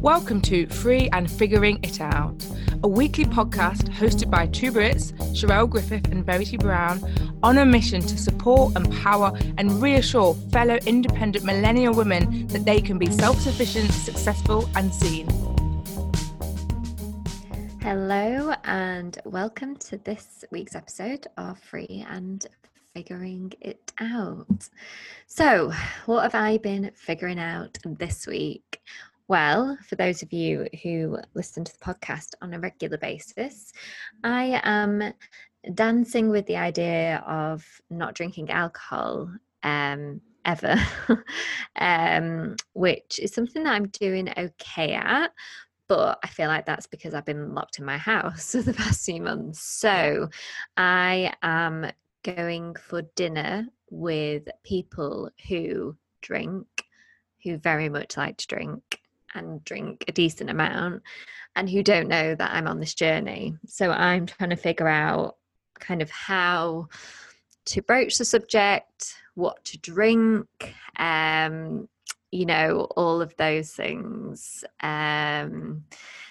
Welcome to Free and Figuring It Out, a weekly podcast hosted by two Brits, Sharelle Griffith and Verity Brown, on a mission to support, empower, and reassure fellow independent millennial women that they can be self sufficient, successful, and seen. Hello, and welcome to this week's episode of Free and Figuring It Out. So, what have I been figuring out this week? Well, for those of you who listen to the podcast on a regular basis, I am dancing with the idea of not drinking alcohol um, ever, um, which is something that I'm doing okay at. But I feel like that's because I've been locked in my house for the past few months. So I am going for dinner with people who drink, who very much like to drink and drink a decent amount and who don't know that I'm on this journey. So I'm trying to figure out kind of how to broach the subject, what to drink, um, you know, all of those things. Um,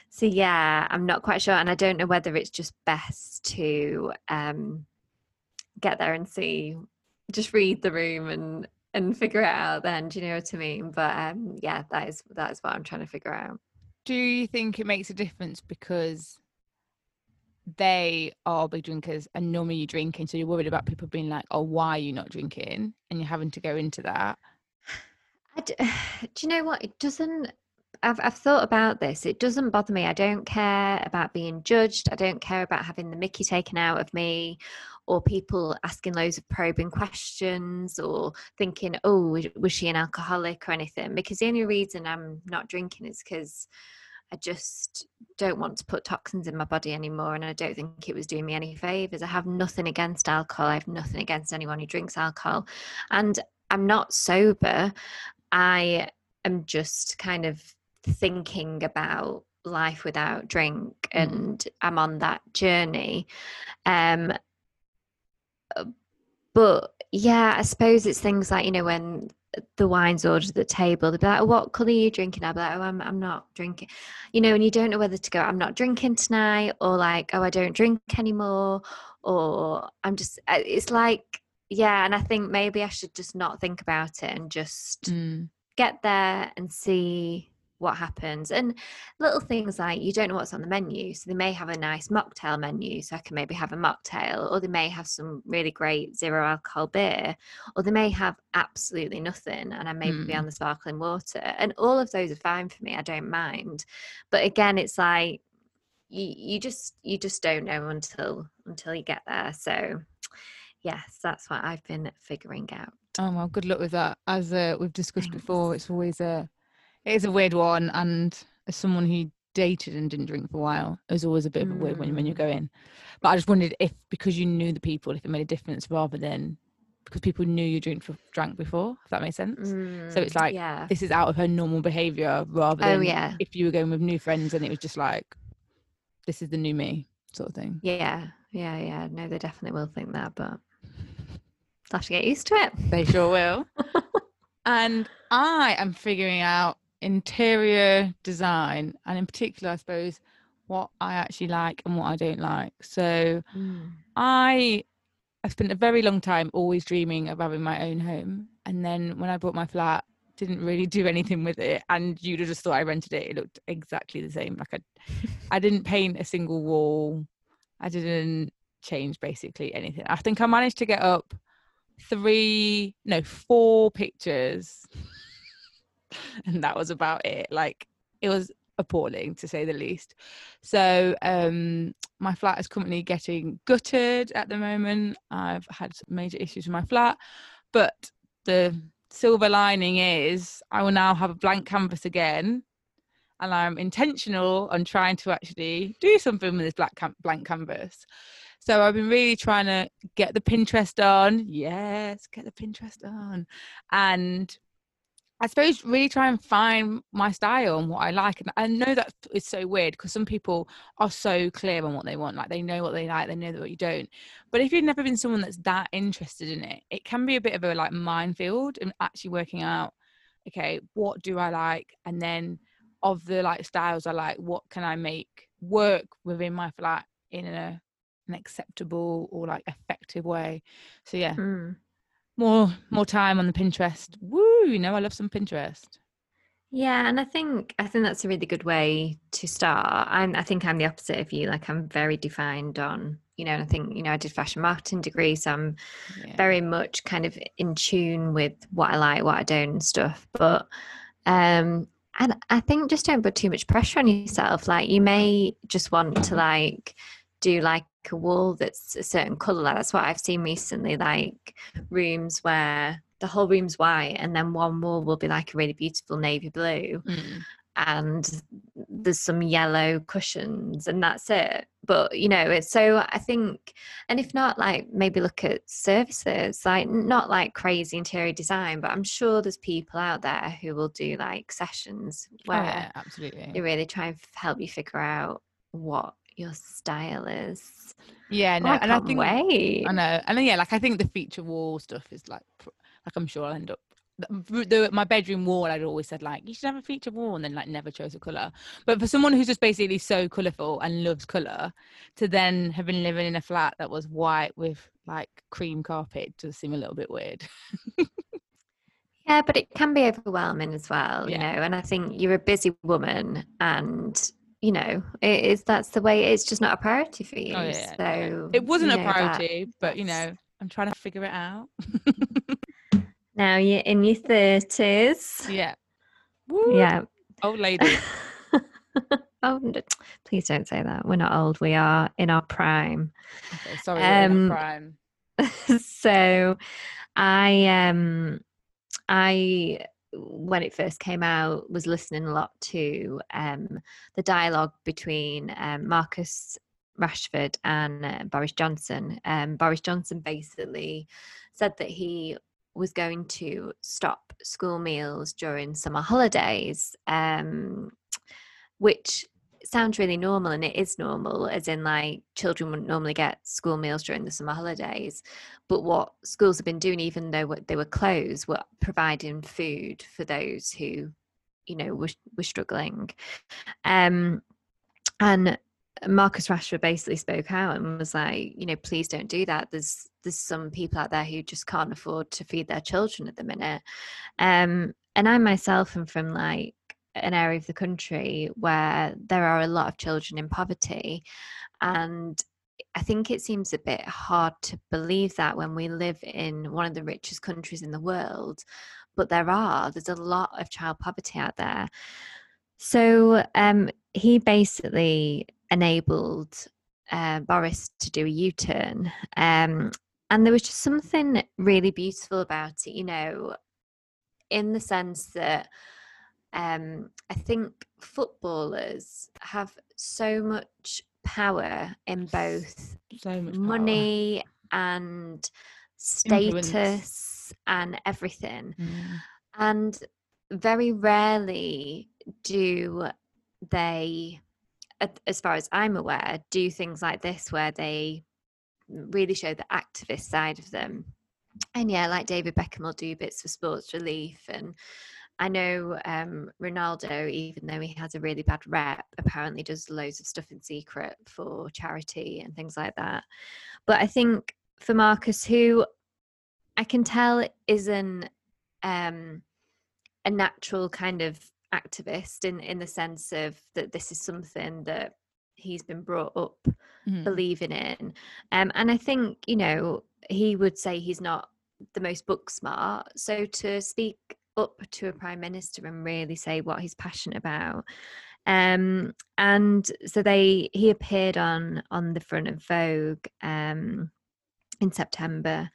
so yeah, I'm not quite sure, and I don't know whether it's just best to um, get there and see, just read the room and and figure it out then do you know what i mean? But um yeah that is that is what i'm trying to figure out. Do you think it makes a difference because they are big drinkers and normally you're drinking so you're worried about people being like oh why are you not drinking? and you're having to go into that? Do, do you know what? It doesn't I've, I've thought about this. It doesn't bother me. I don't care about being judged. I don't care about having the mickey taken out of me or people asking loads of probing questions or thinking, oh, was she an alcoholic or anything? Because the only reason I'm not drinking is because I just don't want to put toxins in my body anymore. And I don't think it was doing me any favors. I have nothing against alcohol. I have nothing against anyone who drinks alcohol. And I'm not sober. I am just kind of thinking about life without drink mm. and. I'm on that journey. Um, uh, but yeah, I suppose it's things like, you know, when the wine's ordered at the table, they'll be like, oh, what colour are you drinking? I'll be like, oh, I'm, I'm not drinking. You know, and you don't know whether to go, I'm not drinking tonight, or like, oh, I don't drink anymore, or I'm just, uh, it's like, yeah, and I think maybe I should just not think about it and just mm. get there and see what happens and little things like you don't know what's on the menu so they may have a nice mocktail menu so i can maybe have a mocktail or they may have some really great zero alcohol beer or they may have absolutely nothing and i may mm. be on the sparkling water and all of those are fine for me i don't mind but again it's like you, you just you just don't know until until you get there so yes that's what i've been figuring out oh well good luck with that as uh, we've discussed Thanks. before it's always a it is a weird one, and as someone who dated and didn't drink for a while, it was always a bit of a weird one when you mm. go in. But I just wondered if because you knew the people, if it made a difference rather than because people knew you drink for, drank before. If that makes sense. Mm, so it's like yeah. this is out of her normal behaviour rather oh, than oh, yeah. if you were going with new friends and it was just like this is the new me sort of thing. Yeah, yeah, yeah. No, they definitely will think that, but they'll have to get used to it. They sure will. and I am figuring out interior design and in particular i suppose what i actually like and what i don't like. So mm. i i spent a very long time always dreaming of having my own home and then when i bought my flat didn't really do anything with it and you'd have just thought i rented it it looked exactly the same. Like i i didn't paint a single wall. I didn't change basically anything. I think i managed to get up three no four pictures and that was about it like it was appalling to say the least so um my flat is currently getting gutted at the moment i've had major issues with my flat but the silver lining is i will now have a blank canvas again and i'm intentional on trying to actually do something with this black cam- blank canvas so I've been really trying to get the Pinterest on. Yes, get the Pinterest on. And I suppose really try and find my style and what I like. And I know that is so weird because some people are so clear on what they want. Like they know what they like, they know what you don't. But if you've never been someone that's that interested in it, it can be a bit of a like minefield and actually working out, okay, what do I like? And then of the like styles I like, what can I make work within my flat in a an acceptable or like effective way. So yeah. Mm. More more time on the Pinterest. Woo, you know, I love some Pinterest. Yeah, and I think I think that's a really good way to start. I'm, I think I'm the opposite of you. Like I'm very defined on, you know, and I think you know I did fashion marketing degree, so I'm Yeah. very much kind of in tune with what I like, what I don't, and stuff. But um, and I think just don't put too much pressure on yourself. Like you may just want to like do like a wall that's a certain color. Like that's what I've seen recently. Like rooms where the whole room's white, and then one wall will be like a really beautiful navy blue, Mm. and there's some yellow cushions and that's it but you know it's so i think and if not like maybe look at services like not like crazy interior design but i'm sure there's people out there who will do like sessions Oh, where yeah, absolutely. they really try and help you figure out what your style is Yeah, Oh, no, I and I think wait I know, and then, yeah, like I think the feature wall stuff is like, like I'm sure I'll end up. The, the, my bedroom wall, I'd always said like you should have a feature wall, and then like never chose a color. But for someone who's just basically so colorful and loves color, to then have been living in a flat that was white with like cream carpet does seem a little bit weird. Yeah, but it can be overwhelming as well, you know. And I think you're a busy woman, and you know, it is that's the way. It's just not a priority for you. Oh yeah, so no. it wasn't you a know, that- priority, but you know, I'm trying to figure it out. now you're in your thirties. yeah, Woo, Yeah. old lady. oh, please don't say that. We're not old. We are in our prime. Okay, sorry, we're in Um, our prime. so I um I when it first came out was listening a lot to um the dialogue between um, Marcus Rashford and uh, Boris Johnson. Um, Boris Johnson basically said that he was going to stop school meals during summer holidays, um, which sounds really normal and it is normal as in like children wouldn't normally get school meals during the summer holidays but what schools have been doing even though they were closed were providing food for those who you know were, were struggling um and Marcus Rashford basically spoke out and was like, you know, please don't do that. There's there's some people out there who just can't afford to feed their children at the minute. Um, and I myself am from like an area of the country where there are a lot of children in poverty, and I think it seems a bit hard to believe that when we live in one of the richest countries in the world, but there are. There's a lot of child poverty out there. So um, he basically enabled uh, Boris to do a U turn. Um, and there was just something really beautiful about it, you know, in the sense that um, I think footballers have so much power in both So much power. money and Influence. status and everything. Mm. And very rarely do they, as far as I'm aware, do things like this where they really show the activist side of them. And yeah, like David Beckham will do bits for sports relief. And I know um, Ronaldo, even though he has a really bad rep, apparently does loads of stuff in secret for charity and things like that. But I think for Marcus, who I can tell isn't um, a natural kind of activist in in the sense of that this is something that he's been brought up Mhm. believing in um and i think you know he would say he's not the most book smart so to speak up to a prime minister and really say what he's passionate about. Um and so they he appeared on on the front of vogue um in september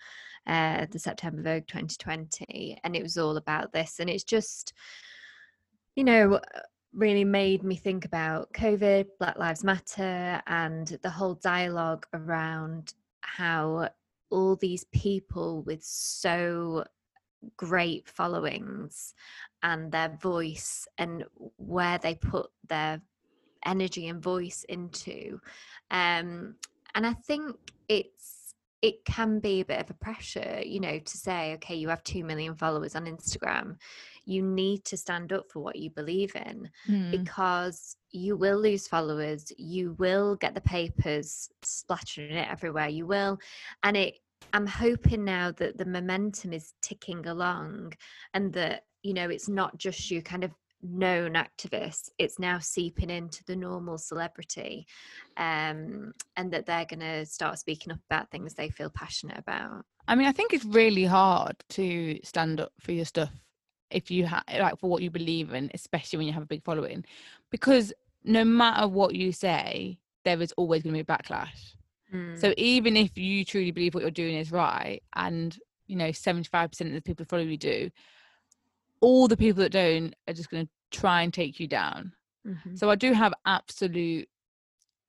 uh the september vogue 2020 and it was all about this. And it's just you know really made me think about covid black lives matter and the whole dialogue around how all these people with so great followings and their voice and where they put their energy and voice into um and i think it's it can be a bit of a pressure, you know, to say, okay, you have 2 million followers on Instagram. You need to stand up for what you believe in Mm. because you will lose followers. You will get the papers splattering it everywhere. You will. And it, I'm hoping now that the momentum is ticking along and that, you know, it's not just you kind of known activists it's now seeping into the normal celebrity um, and that they're going to start speaking up about things they feel passionate about I mean, I think it's really hard to stand up for your stuff if you have like for what you believe in, especially when you have a big following, because no matter what you say, there is always going to be backlash. Mm. So even if you truly believe what you're doing is right, and you know, 75% of the people who follow you do, all the people that don't are just going to try and take you down. Mhm. So I do have absolute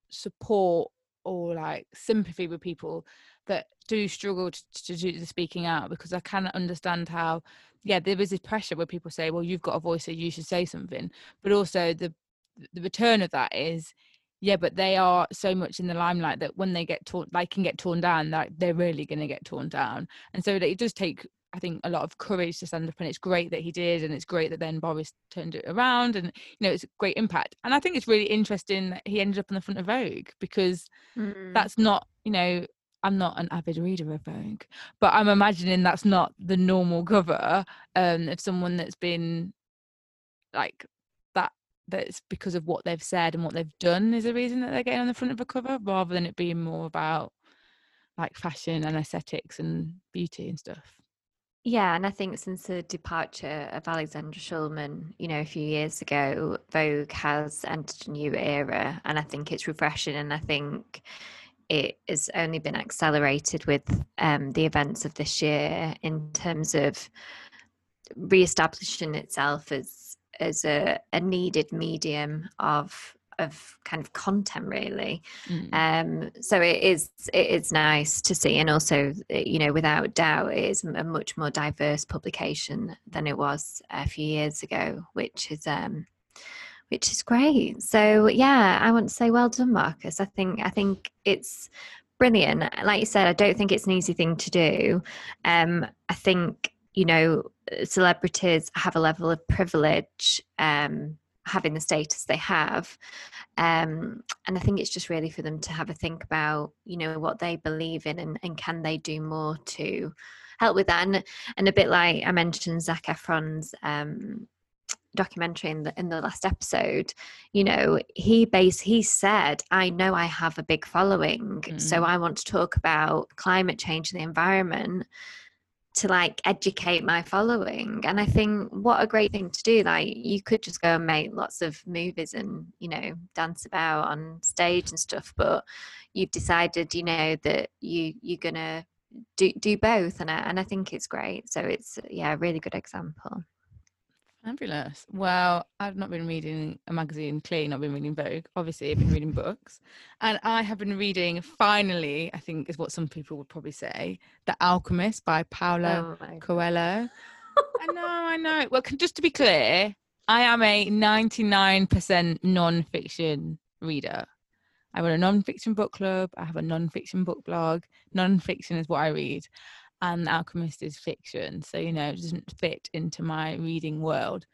support or like sympathy with people that do struggle to, to do the speaking out because I can understand how, yeah, there is this pressure where people say, well, you've got a voice, so you should say something. But also the the return of that is, yeah, but they are so much in the limelight that when they get torn, they can get torn down. Like they're really going to get torn down, and so it does take I think a lot of courage to stand up, and it's great that he did, and it's great that then Boris turned it around, and you know it's a great impact. And I think it's really interesting that he ended up on the front of Vogue because Mm. that's not, you know, I'm not an avid reader of Vogue, but I'm imagining that's not the normal cover um, of someone that's been like. That's because of what they've said and what they've done is the reason that they're getting on the front of a cover, rather than it being more about like fashion and aesthetics and beauty and stuff. Yeah, and I think since the departure of Alexandra Shulman, you know, a few years ago, Vogue has entered a new era, and I think it's refreshing. And I think it has only been accelerated with um, the events of this year in terms of re-establishing itself as as a, a needed medium of of kind of content, really. Mm. Um, so it is it is nice to see, and also uh, you know without doubt it is a much more diverse publication than it was a few years ago, which is um, which is great. So yeah, I want to say well done, Marcus. I think I think it's brilliant. Like you said, I don't think it's an easy thing to do. Um, I think you know celebrities have a level of privilege. Um, having the status they have um, and i think it's just really for them to have a think about you know what they believe in and, and can they do more to help with that and, and a bit like i mentioned zac efron's um, documentary in the in the last episode you know he base he said i know i have a big following so Mm. i want to talk about climate change and the environment to like educate my following and i think what a great thing to do like you could just go and make lots of movies and you know dance about on stage and stuff but you've decided you know that you you're gonna do do both and I, and I think it's great. So it's yeah a really good example Fabulous. Well, I've not been reading a magazine, clearly not been reading Vogue. Obviously, I've been reading books. And I have been reading, finally, I think is what some people would probably say, The Alchemist by Paulo oh Coelho. I know, I know. Well, can, just to be clear, I am a 99% non fiction reader. I run a non fiction book club, I have a non fiction book blog. Non fiction is what I read and Alchemist is fiction, so you know it doesn't fit into my reading world.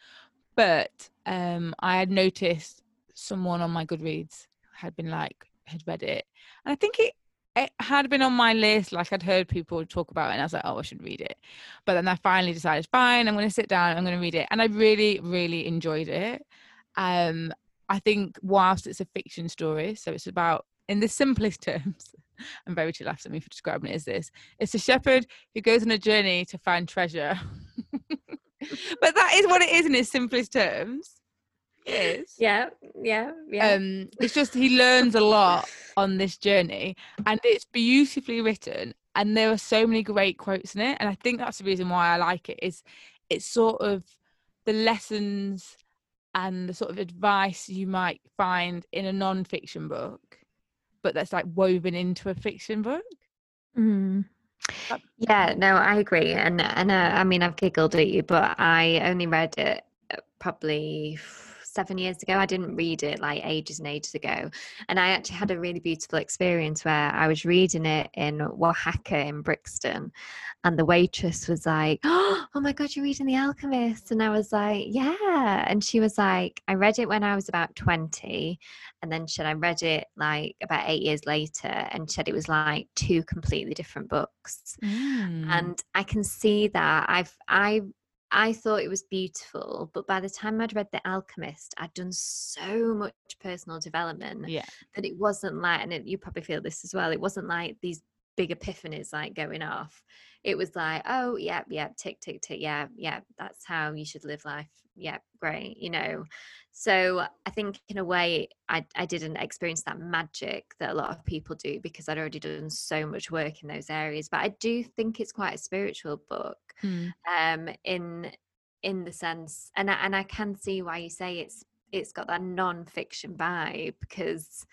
But um, I had noticed someone on my Goodreads had been like had read it, and I think it it had been on my list. Like I'd heard people talk about it, and I was like, oh, I should read it. But then I finally decided, fine, I'm going to sit down, I'm going to read it, and I really, really enjoyed it. Um, I think whilst it's a fiction story, so it's about in the simplest terms, and Verity laughs at me for describing it as this. It's a shepherd who goes on a journey to find treasure. but that is what it is in its simplest terms. It is. yeah yeah yeah Um, it's just he learns a lot on this journey, and it's beautifully written. And there are so many great quotes in it, and I think that's the reason why I like it. Is it's sort of the lessons and the sort of advice you might find in a non-fiction book, but that's like woven into a fiction book. Mm. Yeah, no, I agree, and and uh, I mean I've giggled at you, but I only read it uh, probably seven years ago. I didn't read it like ages and ages ago. And I actually had a really beautiful experience where I was reading it in Wahaca in Brixton. And the waitress was like, Oh my God, you're reading The Alchemist. And I was like, Yeah. And she was like, I read it when I was about 20. And then she said, I read it like about eight years later. And said it was like two completely different books. Mm. And I can see that. I've, I I thought it was beautiful, but by the time I'd read The Alchemist, I'd done so much personal development yeah. that it wasn't like, and it, you probably feel this as well, it wasn't like these big epiphanies like going off. It was like, oh, yeah, yeah, tick, tick, tick, yeah, yeah, that's how you should live life. Yeah, great, you know. So I think in a way, I, I didn't experience that magic that a lot of people do because I'd already done so much work in those areas. But I do think it's quite a spiritual book, Mm. um, in in the sense, and I, and I can see why you say it's it's got that non-fiction vibe because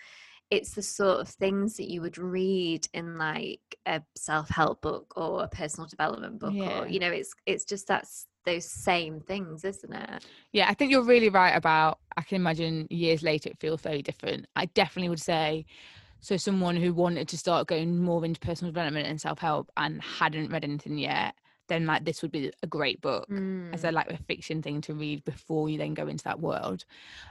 it's the sort of things that you would read in like a self-help book or a personal development book Yeah. or you know it's it's just that's those same things isn't it Yeah, I think you're really right about. I can imagine years later it feels very different. I definitely would say, so someone who wanted to start going more into personal development and self help and hadn't read anything yet, then like this would be a great book as Mm. a like a fiction thing to read before you then go into that world.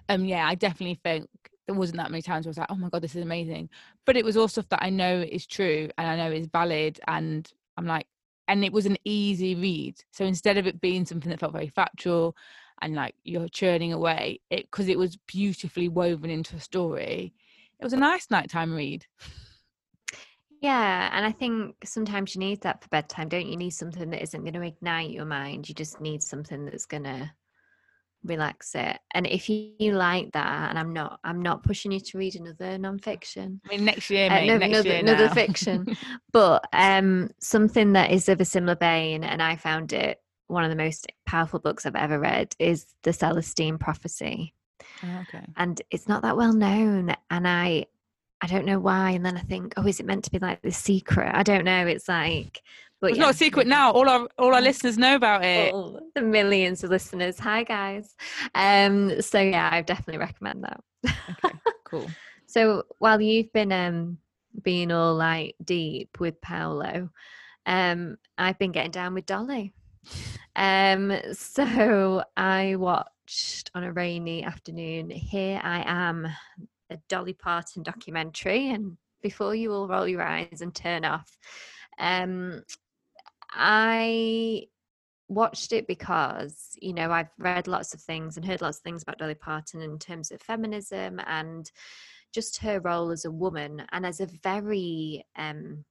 Um, yeah, I definitely think there wasn't that many times where I was like, oh my god, this is amazing. But it was all stuff that I know is true and I know is valid, and I'm like, and it was an easy read. So instead of it being something that felt very factual and like you're churning away, it because it was beautifully woven into a story. It was a nice nighttime read. Yeah, and I think sometimes you need that for bedtime, don't you? You need something that isn't going to ignite your mind. You just need something that's going to relax it. And if you, you like that, and I'm not, I'm not pushing you to read another nonfiction, I mean, next year, uh, mate. no, next another, year another fiction, but um, something that is of a similar vein, and I found it one of the most powerful books I've ever read is the Celestine Prophecy Oh, okay. and it's not that well known and i i don't know why and then i think oh is it meant to be like the secret i don't know it's like but it's yeah, not a secret now. All our all our listeners know about it. all the millions of listeners. Hi guys. Um so yeah i definitely recommend that. Okay, cool. so while you've been um being all like deep with paulo um i've been getting down with dolly. Um so i watched on a rainy afternoon. Here i am a dolly parton documentary. And before you all roll your eyes and turn off um i watched it because you know i've read lots of things and heard lots of things about dolly parton in terms of feminism and just her role as a woman and as a very um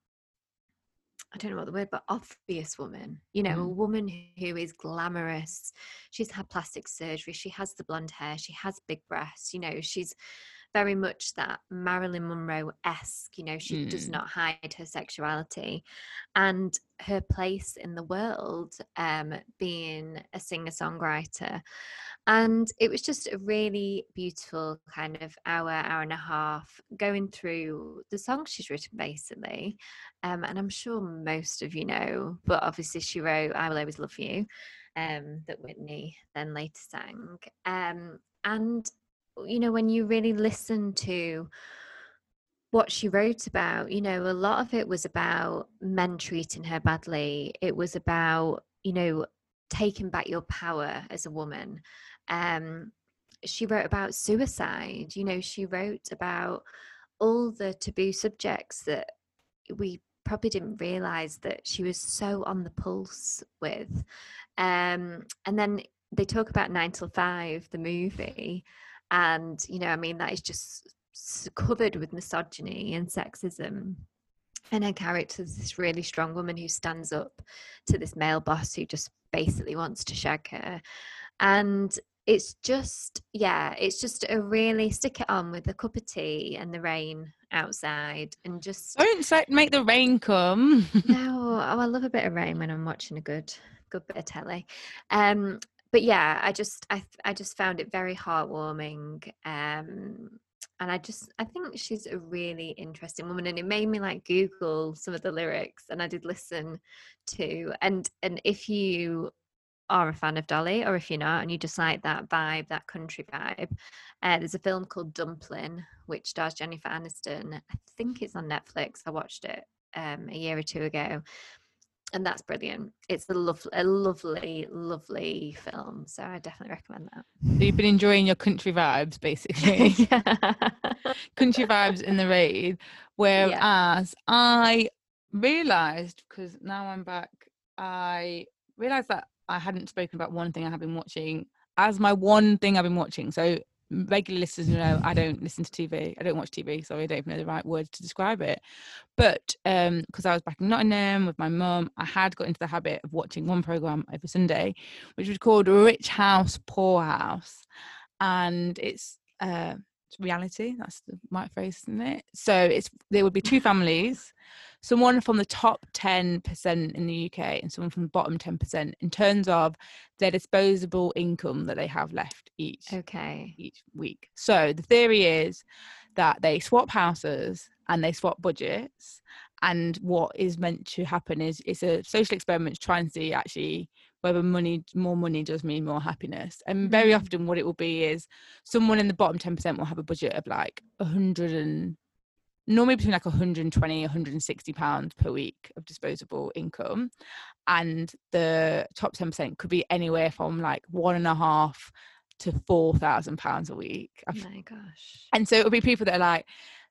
I don't know what the word, but obvious woman. You know, a Mm. woman who is glamorous. She's had plastic surgery. She has the blonde hair. She has big breasts. You know, she's very much that Marilyn Monroe esque. You know, she does Mm. not hide her sexuality and her place in the world, um, being a singer songwriter. And it was just a really beautiful kind of hour, hour and a half going through the songs she's written, basically. Um, and I'm sure most of you know, but obviously she wrote I Will Always Love You, um, that Whitney then later sang. Um, and, you know, when you really listen to what she wrote about, you know, a lot of it was about men treating her badly. It was about, you know, taking back your power as a woman. Um, she wrote about suicide, you know, she wrote about all the taboo subjects that we probably didn't realize that she was so on the pulse with. Um, and then they talk about Nine Till Five, the movie, and you know, I mean, that is just covered with misogyny and sexism. And her character is this really strong woman who stands up to this male boss who just basically wants to shag her. And it's just, yeah, it's just a really stick it on with a cup of tea and the rain outside and just Don't make the rain come. no, oh, I love a bit of rain when I'm watching a good, good bit of telly. Um, but yeah, I just, I, I just found it very heartwarming. Um, and I just, I think she's a really interesting woman, and it made me like Google some of the lyrics, and I did listen to, and and if you are a fan of Dolly, or if you're not, and you just like that vibe, that country vibe, uh, there's a film called Dumplin', which stars Jennifer Aniston. I think it's on Netflix. I watched it um, a year or two ago, and that's brilliant. It's a lovely, a lovely, lovely film. So I definitely recommend that. So you've been enjoying your country vibes, basically. country vibes in the raid. Whereas yeah. I realised, because now I'm back, I realised that I hadn't spoken about one thing I have been watching as my one thing I've been watching. So regular listeners know I don't listen to TV. I don't watch TV, Sorry, I don't even know the right words to describe it. But um, because I was back in Nottingham with my mum, I had got into the habit of watching one program every Sunday, which was called Rich House Poor House, and it's uh, reality. That's the right phrase, isn't it? So it's there would be two families someone from the top 10% in the UK and someone from the bottom 10% in terms of their disposable income that they have left each okay each week. So the theory is that they swap houses and they swap budgets and what is meant to happen is it's a social experiment to try and see actually whether money more money does mean more happiness and very mm. often what it will be is someone in the bottom 10% will have a budget of like 100 and normally between like 120 160 pounds per week of disposable income and the top 10% could be anywhere from like one and a half to four thousand pounds a week. Oh my gosh. and so it'll be people that are like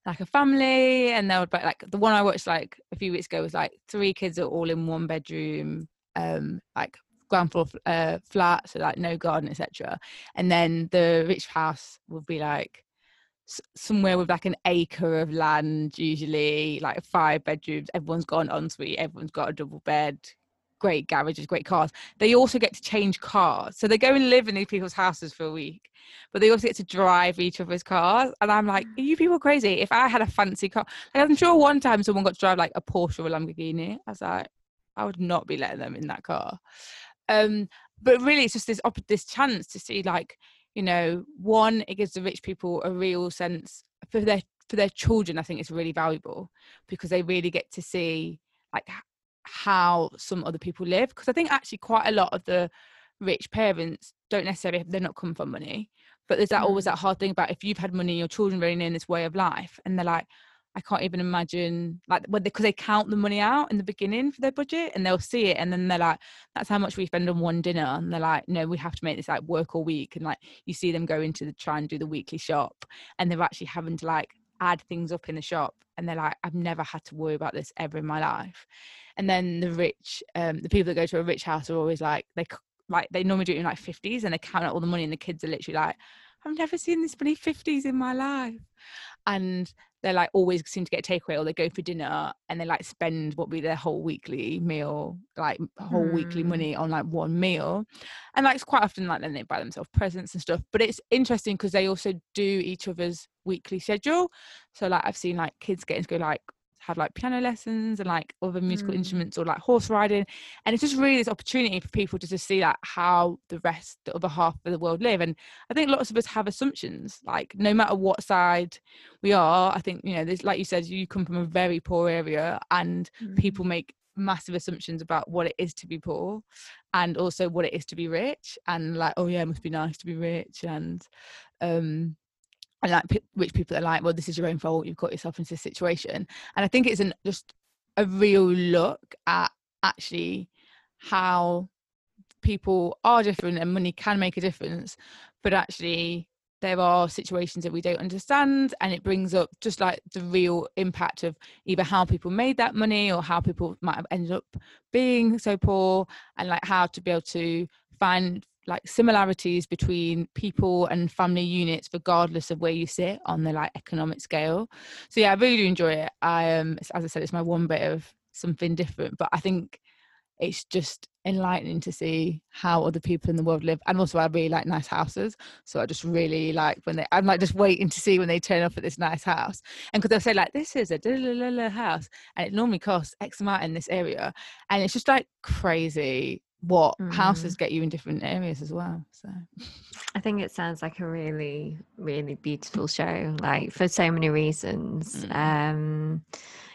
like a family and they'll be like the one i watched like a few weeks ago was like three kids are all in one bedroom um like ground floor uh, flat so like no garden etc and then the rich house would be like somewhere with like an acre of land, usually like five bedrooms. Everyone's got an ensuite, everyone's got a double bed, great garages, great cars. They also get to change cars. So they go and live in these people's houses for a week, but they also get to drive each other's cars. And I'm like, are you people crazy? If I had a fancy car, like I'm sure one time someone got to drive like a Porsche or a Lamborghini. I was like, I would not be letting them in that car. Um, but really, it's just this op- this chance to see like you know one it gives the rich people a real sense for their for their children i think it's really valuable because they really get to see like how some other people live because i think actually quite a lot of the rich parents don't necessarily they're not come from money but there's that mm. always that hard thing about if you've had money your children really in this way of life and they're like I can't even imagine like when because they, they, count the money out in the beginning for their budget and they'll see it and then they're like, that's how much we spend on one dinner and they're like, no, we have to make this like work all week and like you see them go into the try and do the weekly shop and they're actually having to like add things up in the shop and they're like, I've never had to worry about this ever in my life. And then the rich, um, the people that go to a rich house are always like they like they normally do it in like 50s and they count out all the money and the kids are literally like, I've never seen this many 50s in my life. And they like always seem to get a takeaway or they go for dinner and they like spend what be their whole weekly meal like whole mm. weekly hmm. money on like one meal and like it's quite often like then they buy themselves presents and stuff but it's interesting because they also do each other's weekly schedule so like i've seen like kids getting to go like have like piano lessons and like other musical mm. instruments or like horse riding and it's just really this opportunity for people to just see like how the rest the other half of the world live and i think lots of us have assumptions like no matter what side we are i think you know there's like you said you come from a very poor area and mm. people make massive assumptions about what it is to be poor and also what it is to be rich and like oh yeah it must be nice to be rich and um and like which people are like well this is your own fault you've got yourself into this situation. And i think it's an just a real look at actually how people are different and money can make a difference but actually there are situations that we don't understand and it brings up just like the real impact of either how people made that money or how people might have ended up being so poor and like how to be able to find like similarities between people and family units regardless of where you sit on the like economic scale. So yeah i really do enjoy it. I um as i said it's my one bit of something different but i think it's just enlightening to see how other people in the world live. And also i really like nice houses so i just really like when they i'm like just waiting to see when they turn up at this nice house. And because they'll say like this is a house and it normally costs x amount in this area. And it's just like crazy what mm. houses get you in different areas as well so i think it sounds like a really really beautiful show like for so many reasons mm. um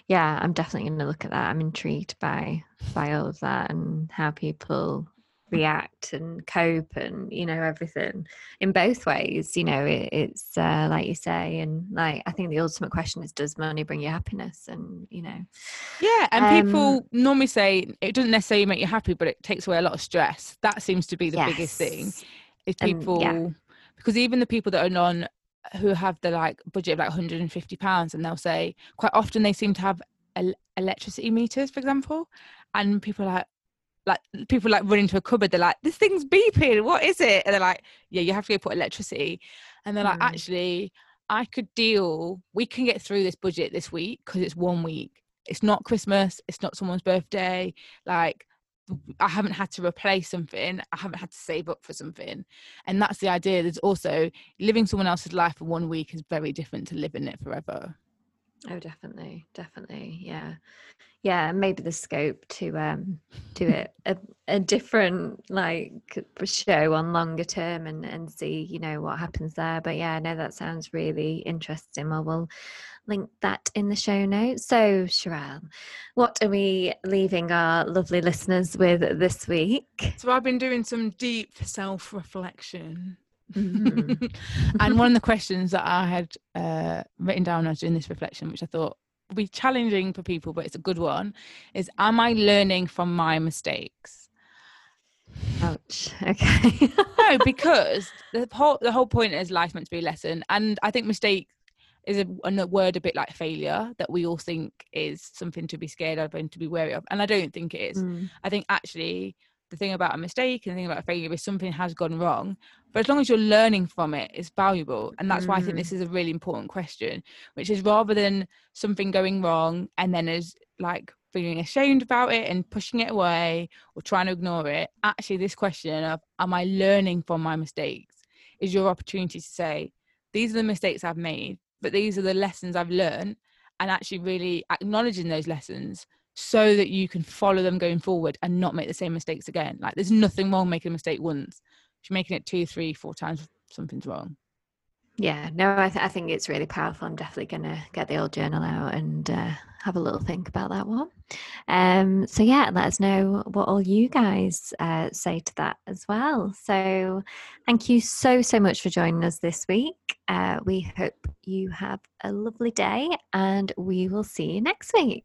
yeah i'm definitely going to look at that i'm intrigued by by all of that and how people react and cope and you know everything in both ways you know it, it's uh, like you say and like i think the ultimate question is does money bring you happiness and you know yeah and um, people normally say it doesn't necessarily make you happy but it takes away a lot of stress that seems to be the yes. biggest thing is people and, yeah. because even the people that are non who have the like budget of like 150 pounds and they'll say quite often they seem to have el- electricity meters for example and people are like like people like run into a cupboard they're like this thing's beeping what is it and they're like yeah you have to go put electricity and they're mm. like actually i could deal we can get through this budget this week because it's one week it's not christmas it's not someone's birthday like I haven't had to replace something. I haven't had to save up for something. And that's the idea. There's also living someone else's life for one week is very different to living it forever. Oh, definitely, definitely, yeah, yeah. Maybe the scope to um do it a, a different like show on longer term and and see you know what happens there. But yeah, no, that sounds really interesting. Well, we'll link that in the show notes. So, Sharelle, what are we leaving our lovely listeners with this week? So, I've been doing some deep self reflection Mm-hmm. and one of the questions that I had uh, written down as doing this reflection, which I thought would be challenging for people, but it's a good one, is Am I learning from my mistakes? Ouch. Okay. no, because the whole the whole point is life meant to be a lesson, and I think mistake is a, a, word a bit like failure that we all think is something to be scared of and to be wary of, and I don't think it is. Mm. I think actually the thing about a mistake and the thing about a failure is something has gone wrong. But as long as you're learning from it, it's valuable. And that's mm. why I think this mm. is a really important question, which is rather than something going wrong and then as like feeling ashamed about it and pushing it away or trying to ignore it, actually, this question of, am I learning from my mistakes, is your opportunity to say, these are the mistakes I've made, but these are the lessons I've learned. And actually, really acknowledging those lessons so that you can follow them going forward and not make the same mistakes again. Like there's nothing wrong making a mistake once. If you're making it two, three, four times, something's wrong. Yeah, no, I, th- I think it's really powerful. I'm definitely going to get the old journal out and uh, have a little think about that one. Um, so, yeah, let us know what all you guys uh, say to that as well. So, thank you so, so much for joining us this week. Uh, we hope you have a lovely day and we will see you next week.